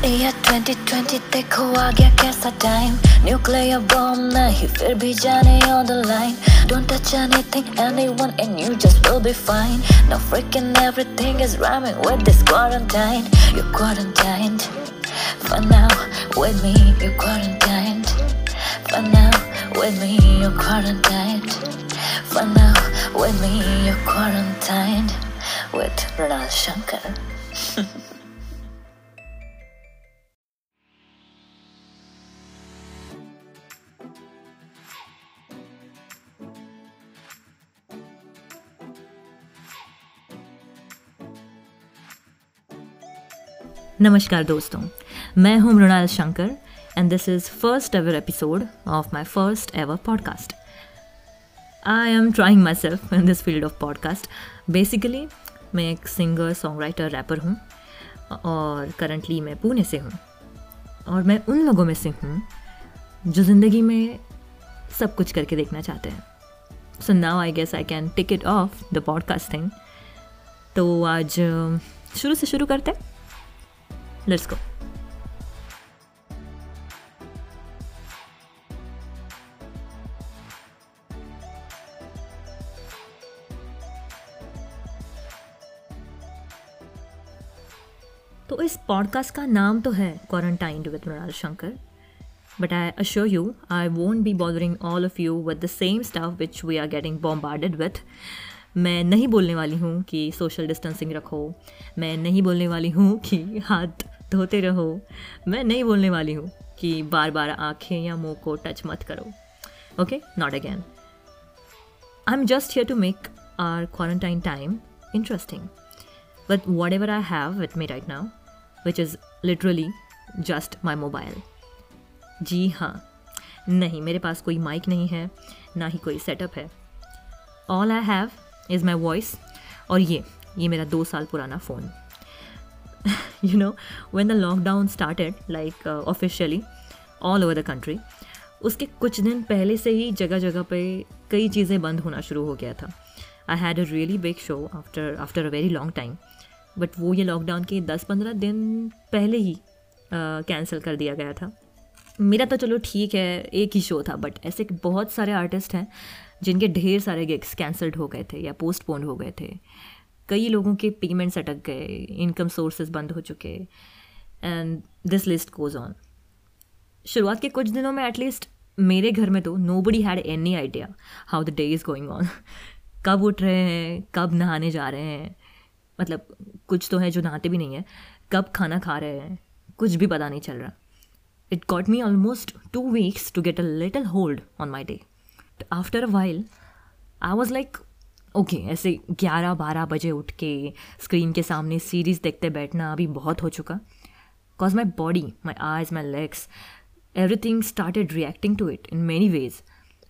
Year 2020 देखो आ गया कैसा टाइम न्यूक्लियर बॉम्ब नहीं फिर भी जाने on the line don't touch anything anyone and you just will be fine no freaking everything is rhyming with this quarantine you're quarantined for now with me you're quarantined for now with me you're quarantined for now with me you're quarantined with Ronald Shankar नमस्कार दोस्तों, मैं हूँ Mrinal Shankar and this is first ever episode of my first ever podcast I am trying myself in this field of podcast basically मैं एक singer song writer wrapper हूँ, और currently मैं पुणे से हूँ, और मैं उन लोगों में से हूँ जो ज़िंदगी में सब कुछ करके देखना चाहते हैं। So now I guess I can tick it off the podcast thing तो आज, शुरू से शुरू करते हैं। लेट्स गो तो इस पॉडकास्ट का नाम तो है quarantine with Mrinal Shankar but I assure you I won't be bothering all of you with the same stuff which we are getting bombarded with मैं नहीं बोलने वाली हूँ कि सोशल डिस्टेंसिंग रखो। मैं नहीं बोलने वाली हूँ कि हाथ धोते रहो। मैं नहीं बोलने वाली हूँ कि बार बार आँखें या मुँह को टच मत करो। Okay not again I am just here to make our quarantine time interesting but whatever I have with me right now which is literally just my mobile जी हाँ। नहीं, मेरे पास कोई माइक नहीं है, ना ही कोई सेटअप है। All I have is my voice और ये ये मेरा दो साल पुराना phone you know when the lockdown started like officially all over the country उसके कुछ दिन पहले से ही जगह जगह पे कई चीज़ें बंद होना शुरू हो गया था. I had a really big show after after a very long time but वो ये लॉकडाउन के दस पंद्रह दिन पहले ही कैंसिल uh, कर दिया गया था. मेरा तो चलो ठीक है एक ही शो था बट ऐसे बहुत सारे आर्टिस्ट हैं जिनके ढेर सारे गिग्स कैंसल्ड हो गए थे या पोस्टपोन हो गए थे। कई लोगों के पेमेंट्स अटक गए इनकम सोर्सेज बंद हो चुके and this list goes on शुरुआत के कुछ दिनों में एटलीस्ट मेरे घर में तो nobody had any idea how the day is going on कब उठ रहे हैं, कब नहाने जा रहे हैं मतलब कुछ तो है जो नहाते भी नहीं है, कब खाना खा रहे हैं, कुछ भी पता नहीं चल रहा। It got me almost two weeks to get a little hold on my day after a while I was like okay ऐसे ग्यारह बारह बजे उठ के स्क्रीन के सामने सीरीज़ देखते बैठना अभी बहुत हो चुका। Cause my body my eyes my legs everything started reacting to it in many ways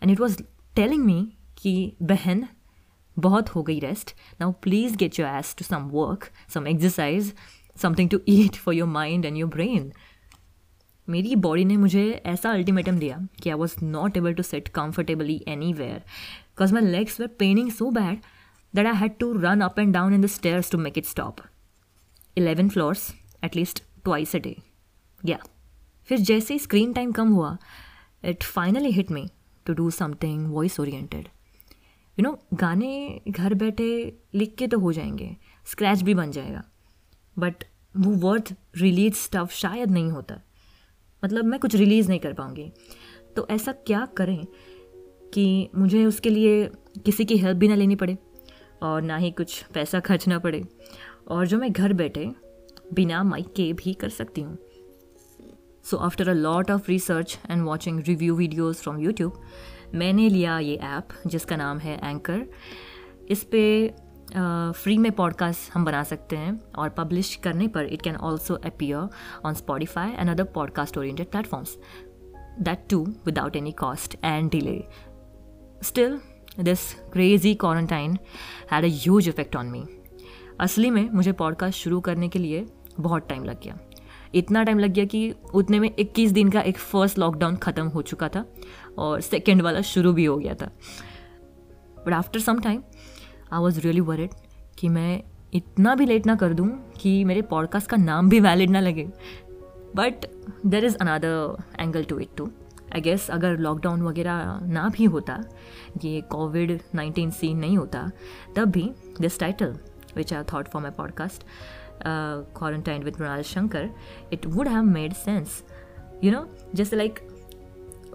and it was telling me कि, बहन, बहुत हो गई rest now please get your ass to some work some exercise something to eat for your mind and your brain मेरी body ने मुझे ऐसा ultimatum दिया कि I was not able to sit comfortably anywhere because my legs were paining so bad that I had to run up and down in the stairs to make it stop eleven floors at least twice a day या फिर जैसे ही screen time कम हुआ it finally hit me to do something voice oriented you know गाने घर बैठे लिख के तो हो जाएँगे स्क्रैच भी बन जाएगा बट वो वर्थ रिलीज़ स्टफ़ शायद नहीं होता। मतलब मैं कुछ रिलीज़ नहीं कर पाऊँगी। तो ऐसा क्या करें कि मुझे उसके लिए किसी की हेल्प भी ना लेनी पड़े और ना ही कुछ पैसा खर्चना पड़े। और जो मैं घर बैठे बिना माइक के भी कर सकती हूँ। So after a lot of research and watching review videos from YouTube मैंने लिया ये ऐप जिसका नाम है एंकर इस पर फ्री में पॉडकास्ट हम बना सकते हैं और पब्लिश करने पर it can also appear on Spotify and other podcast oriented platforms that too without any cost and delay still this crazy quarantine had a huge effect on me असली में मुझे पॉडकास्ट शुरू करने के लिए बहुत टाइम लग गया। इतना टाइम लग गया कि उतने में 21 दिन का एक फ़र्स्ट लॉकडाउन ख़त्म हो चुका था और सेकेंड वाला शुरू भी हो गया था। But after some time I was really worried कि मैं इतना भी लेट ना कर दूँ कि मेरे पॉडकास्ट का नाम भी वैलिड ना लगे। But there is another angle to it too I guess अगर लॉकडाउन वगैरह ना भी होता, ये कोविड नाइन्टीन सीन नहीं होता, तब भी this title which I thought for my podcast quarantine with Mrinal Shankar it would have made sense you know just like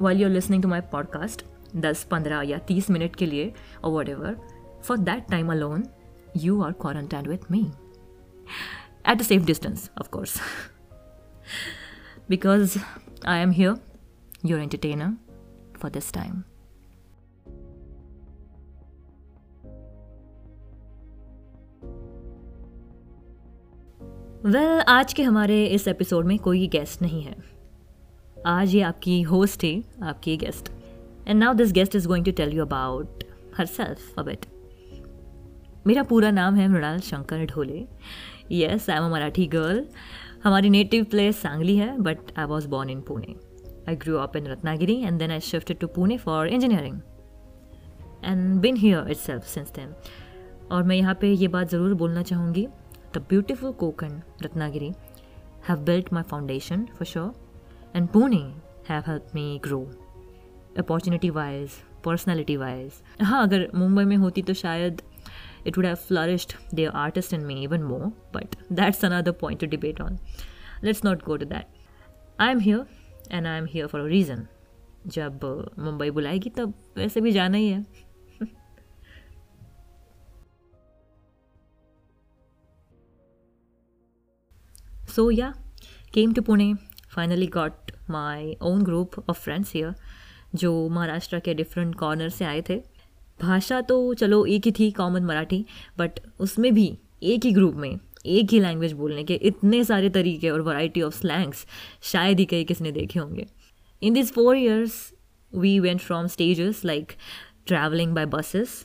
while you are listening to my podcast दस, पंद्रह या तीस minute के लिए और whatever for that time alone you are quarantine with me at a safe distance, of course. because I am here, your entertainer, for this time. Well well, आज के हमारे इस एपिसोड में कोई गेस्ट नहीं है आज ये आपकी होस्ट है आपकी guest and now this guest is going to tell you about herself a bit मेरा पूरा नाम है Mrinal Shankar Dhole. Yes I am a Marathi girl हमारी नेटिव प्लेस सांगली है but I was born in Pune I grew up in Ratnagiri and then I shifted to Pune for engineering and been here itself since then और मैं यहाँ पे ये बात ज़रूर बोलना चाहूँगी। The beautiful Konkan Ratnagiri have built my foundation for sure and Pune have help me grow opportunity wise personality wise हाँ अगर मुंबई में होती तो शायद it would have flourished their artist in me even more, but that's another point to debate on. Let's not go to that. I'm here and I'm here for a reason. जब मुंबई बुलाएगी तब वैसे भी जाना ही है so yeah came to pune finally got my own group of friends here जो महाराष्ट्र के different corner से आए थे भाषा तो चलो एक ही थी कॉमन मराठी बट उसमें भी एक ही ग्रुप में एक ही लैंग्वेज बोलने के इतने सारे तरीके और वैरायटी ऑफ़ स्लैंग्स शायद ही कहीं किसने देखे होंगे in this four years we went from stages like travelling by buses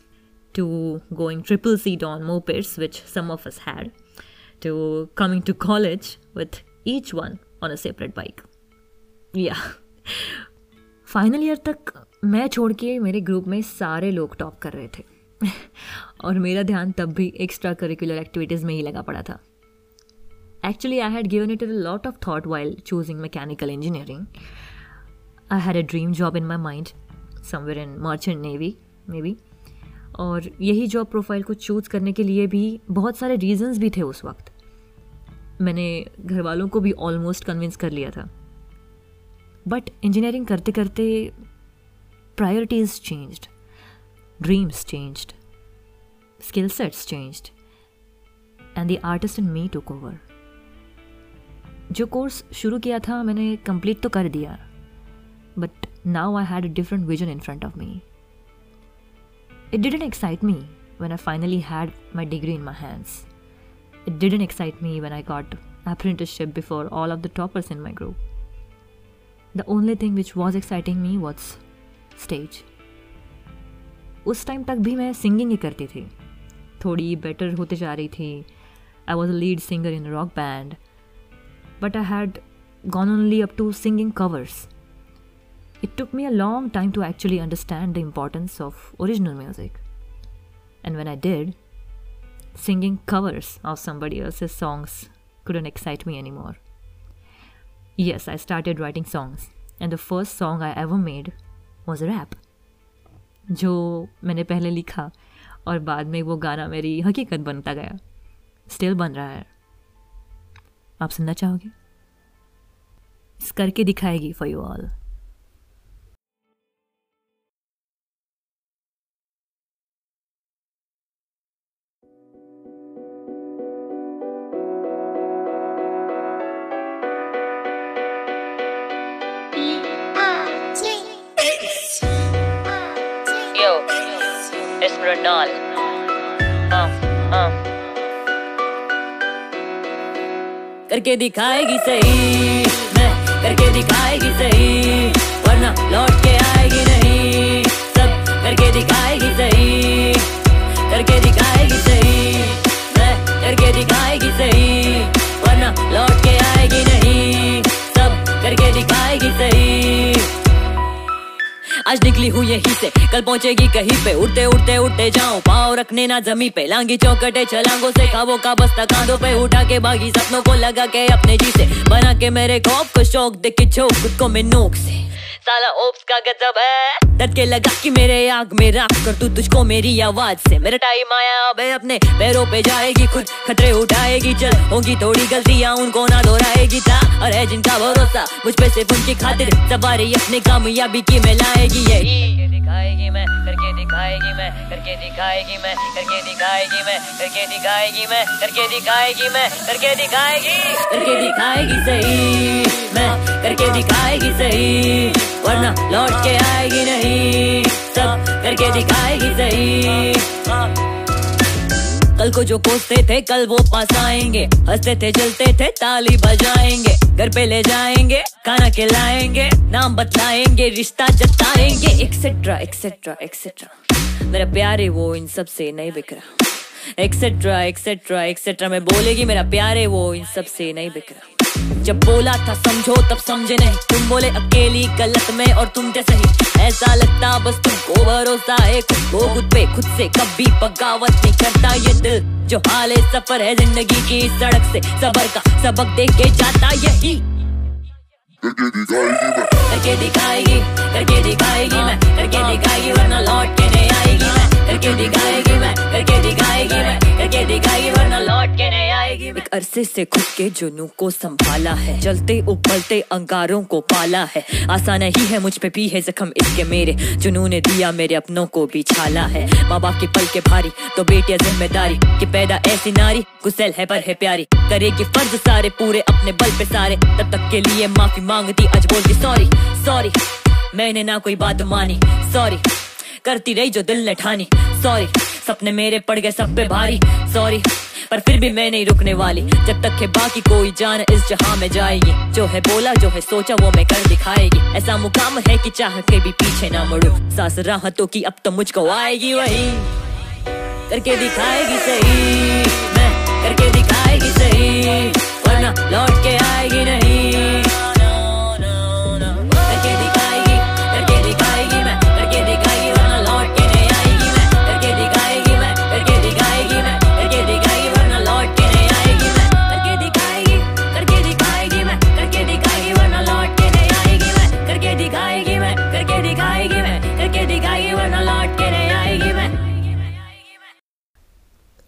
to going triple seat on mopeds, which some of us had, to coming to college with each one on a separate bike. Yeah. Final year तक मैं छोड़ के मेरे group में सारे लोग top कर रहे थे। और मेरा ध्यान तब भी एक्स्ट्रा करिकुलर एक्टिविटीज़ में ही लगा पड़ा था। Actually I had given it a lot of thought while choosing mechanical engineering I had a dream job in my mind somewhere in merchant navy maybe और यही जॉब प्रोफ़ाइल को choose करने के लिए भी बहुत सारे रीजंस भी थे उस वक्त। मैंने घर वालों को भी ऑलमोस्ट कन्विंस कर लिया था। बट इंजीनियरिंग करते करते Priorities changed dreams changed skill sets changed and the artist in me took over जो कोर्स शुरू किया था मैंने कंप्लीट तो कर दिया but now I had a different vision in front of me it didn't excite me when I finally had my degree in my hands. It didn't excite me when I got apprenticeship before all of the toppers in my group. The only thing which was exciting me was stage उस time तक भी मैं singing ही करती थी थोड़ी better होते जा रही थी I was a lead singer in rock band but I had gone only up to singing covers it took me a long time to actually understand the importance of original music. And when I did, singing covers of somebody else's songs couldn't excite me anymore. Yes, I started writing songs, and the first song I ever made was rap जो मैंने पहले लिखा और बाद में वो गाना मेरी हकीकत बनता गया। स्टिल बन रहा है। आप सुनना चाहोगे? इस करके दिखाएगी for you all Ronald. Uh, uh. करके दिखाएगी सही यही पहुंचेगी कहीं पे। उड़ते उड़ते उड़ते जाओ पाओ रखने ना जमी पे। लांगी चौकटे छलांगो से खाबो का बस्ता कांधों पे उठा के बागी सपनों को लगा के अपने जी से। बना के मेरे खौफ को शौक, देखे झोंक। खुद को मैं नोक से। साला ओप्स का गजब है। डट के लगा कि मेरे आग में राख कर तू तुझको मेरी आवाज़ से। मेरा टाइम आया, अब अपने पैरों पे जाएगी खुद। खतरे उठाएगी, चल। होगी थोड़ी गलतियाँ, उनको ना दोहराएगी। था और है जिनका भरोसा, मुझ पे सिर्फ़ उनकी खातिर। सवारी अपने कामयाबी की में लाएगी यही दिखाएगी मैं, करके दिखाएगी मैं, करके दिखाएगी मैं, करके दिखाएगी मैं, करके दिखाएगी मैं, करके दिखाएगी मैं, करके दिखाएगी। करके दिखाएगी सही, मैं, करके दिखाएगी सही। वरना लौट के आएगी नहीं। सब करके दिखाएगी सही। कल को जो कोसते थे, कल वो पास आएँगे। हँसते थे चलते थे, ताली बजाएँगे। घर पे ले जाएँगे, खाना खिलाएँगे, नाम बतलाएँगे, रिश्ता जताएँगे। एक्सेट्रा एक्सेट्रा एक्सेट्रा मेरा प्यारे वो इन सबसे नहीं बिक रहा एक्सेट्रा एक्सेट्रा एक्सेट्रा मैं बोलेगी, मेरा प्यारे वो इन सबसे नहीं बिक रहा जब बोला था समझो तब समझे नहीं। तुम बोले अकेली गलत में और तुम जैसे ही। ऐसा लगता बस तुमको भरोसा है। खुद को खुद पे खुद से कभी बगावत नहीं करता ये दिल जो हाल है सफ़र है ज़िंदगी की सड़क से। सबर का सबक दे के जाता यही। करके दिखाएगी करके दिखाएगी मैं। करके दिखाएगी वरना लौट के नहीं आएगी मैं। करके दिखाएगी मैं करके दिखाएगी मैं। करके दिखाएगी वरना लौट के नहीं आएगी एक अरसे से खुद के जुनू को संभाला है। जलते उबलते अंगारों को पाला है। आसान नहीं है मुझ पे भी है जख्म इसके मेरे। जुनू ने दिया मेरे अपनों को भी छाला है। माँ बाप के पल के भारी तो बेटिया ज़िम्मेदारी। कि पैदा ऐसी नारी, गुस्सेल है, पर है प्यारी। करेगी फ़र्ज़ सारे, पूरे अपने बल पे सारे। तब तक के लिए माफ़ी मांगती, आज बोलती सॉरी सॉरी मैंने ना कोई बात मानी। सॉरी करती रही जो दिल ने ठानी। सॉरी सपने मेरे पड़ गए सब पे भारी। सॉरी पर फिर भी मैं नहीं रुकने वाली। जब तक है बाकी कोई जान इस जहाँ में जाएगी। जो है बोला, जो है सोचा, वो मैं कर दिखाएगी। ऐसा मुकाम है कि चाह के भी पीछे ना मुड़ू। सास राहतों की अब तो मुझको आएगी वही। करके दिखाएगी सही। मैं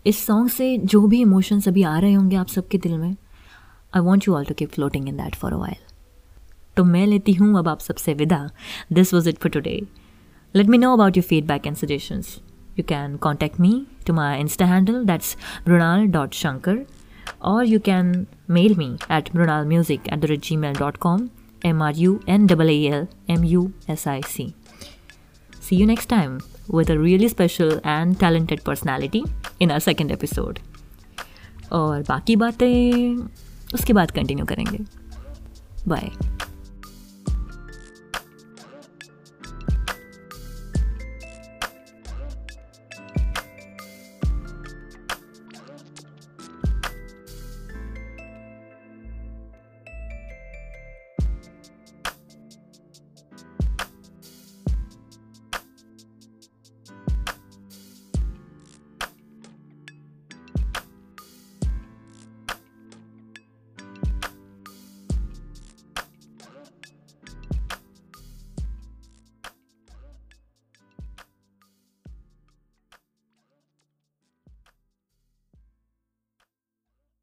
इस सॉन्ग से जो भी इमोशंस अभी आ रहे होंगे आप सबके दिल में I want you all to keep floating in that for a तो मैं लेती हूँ अब आप सबसे विदा। This was it for today let me know about your feedback and suggestions you can contact me to my insta handle that's Mrinal dot Shankar और you can mail me at Mrinal music at the rate Gmail dot com M R U N double A L M U S I C see you next time with a really special and talented personality in our second episode और बाकी बातें उसके बाद continue करेंगे bye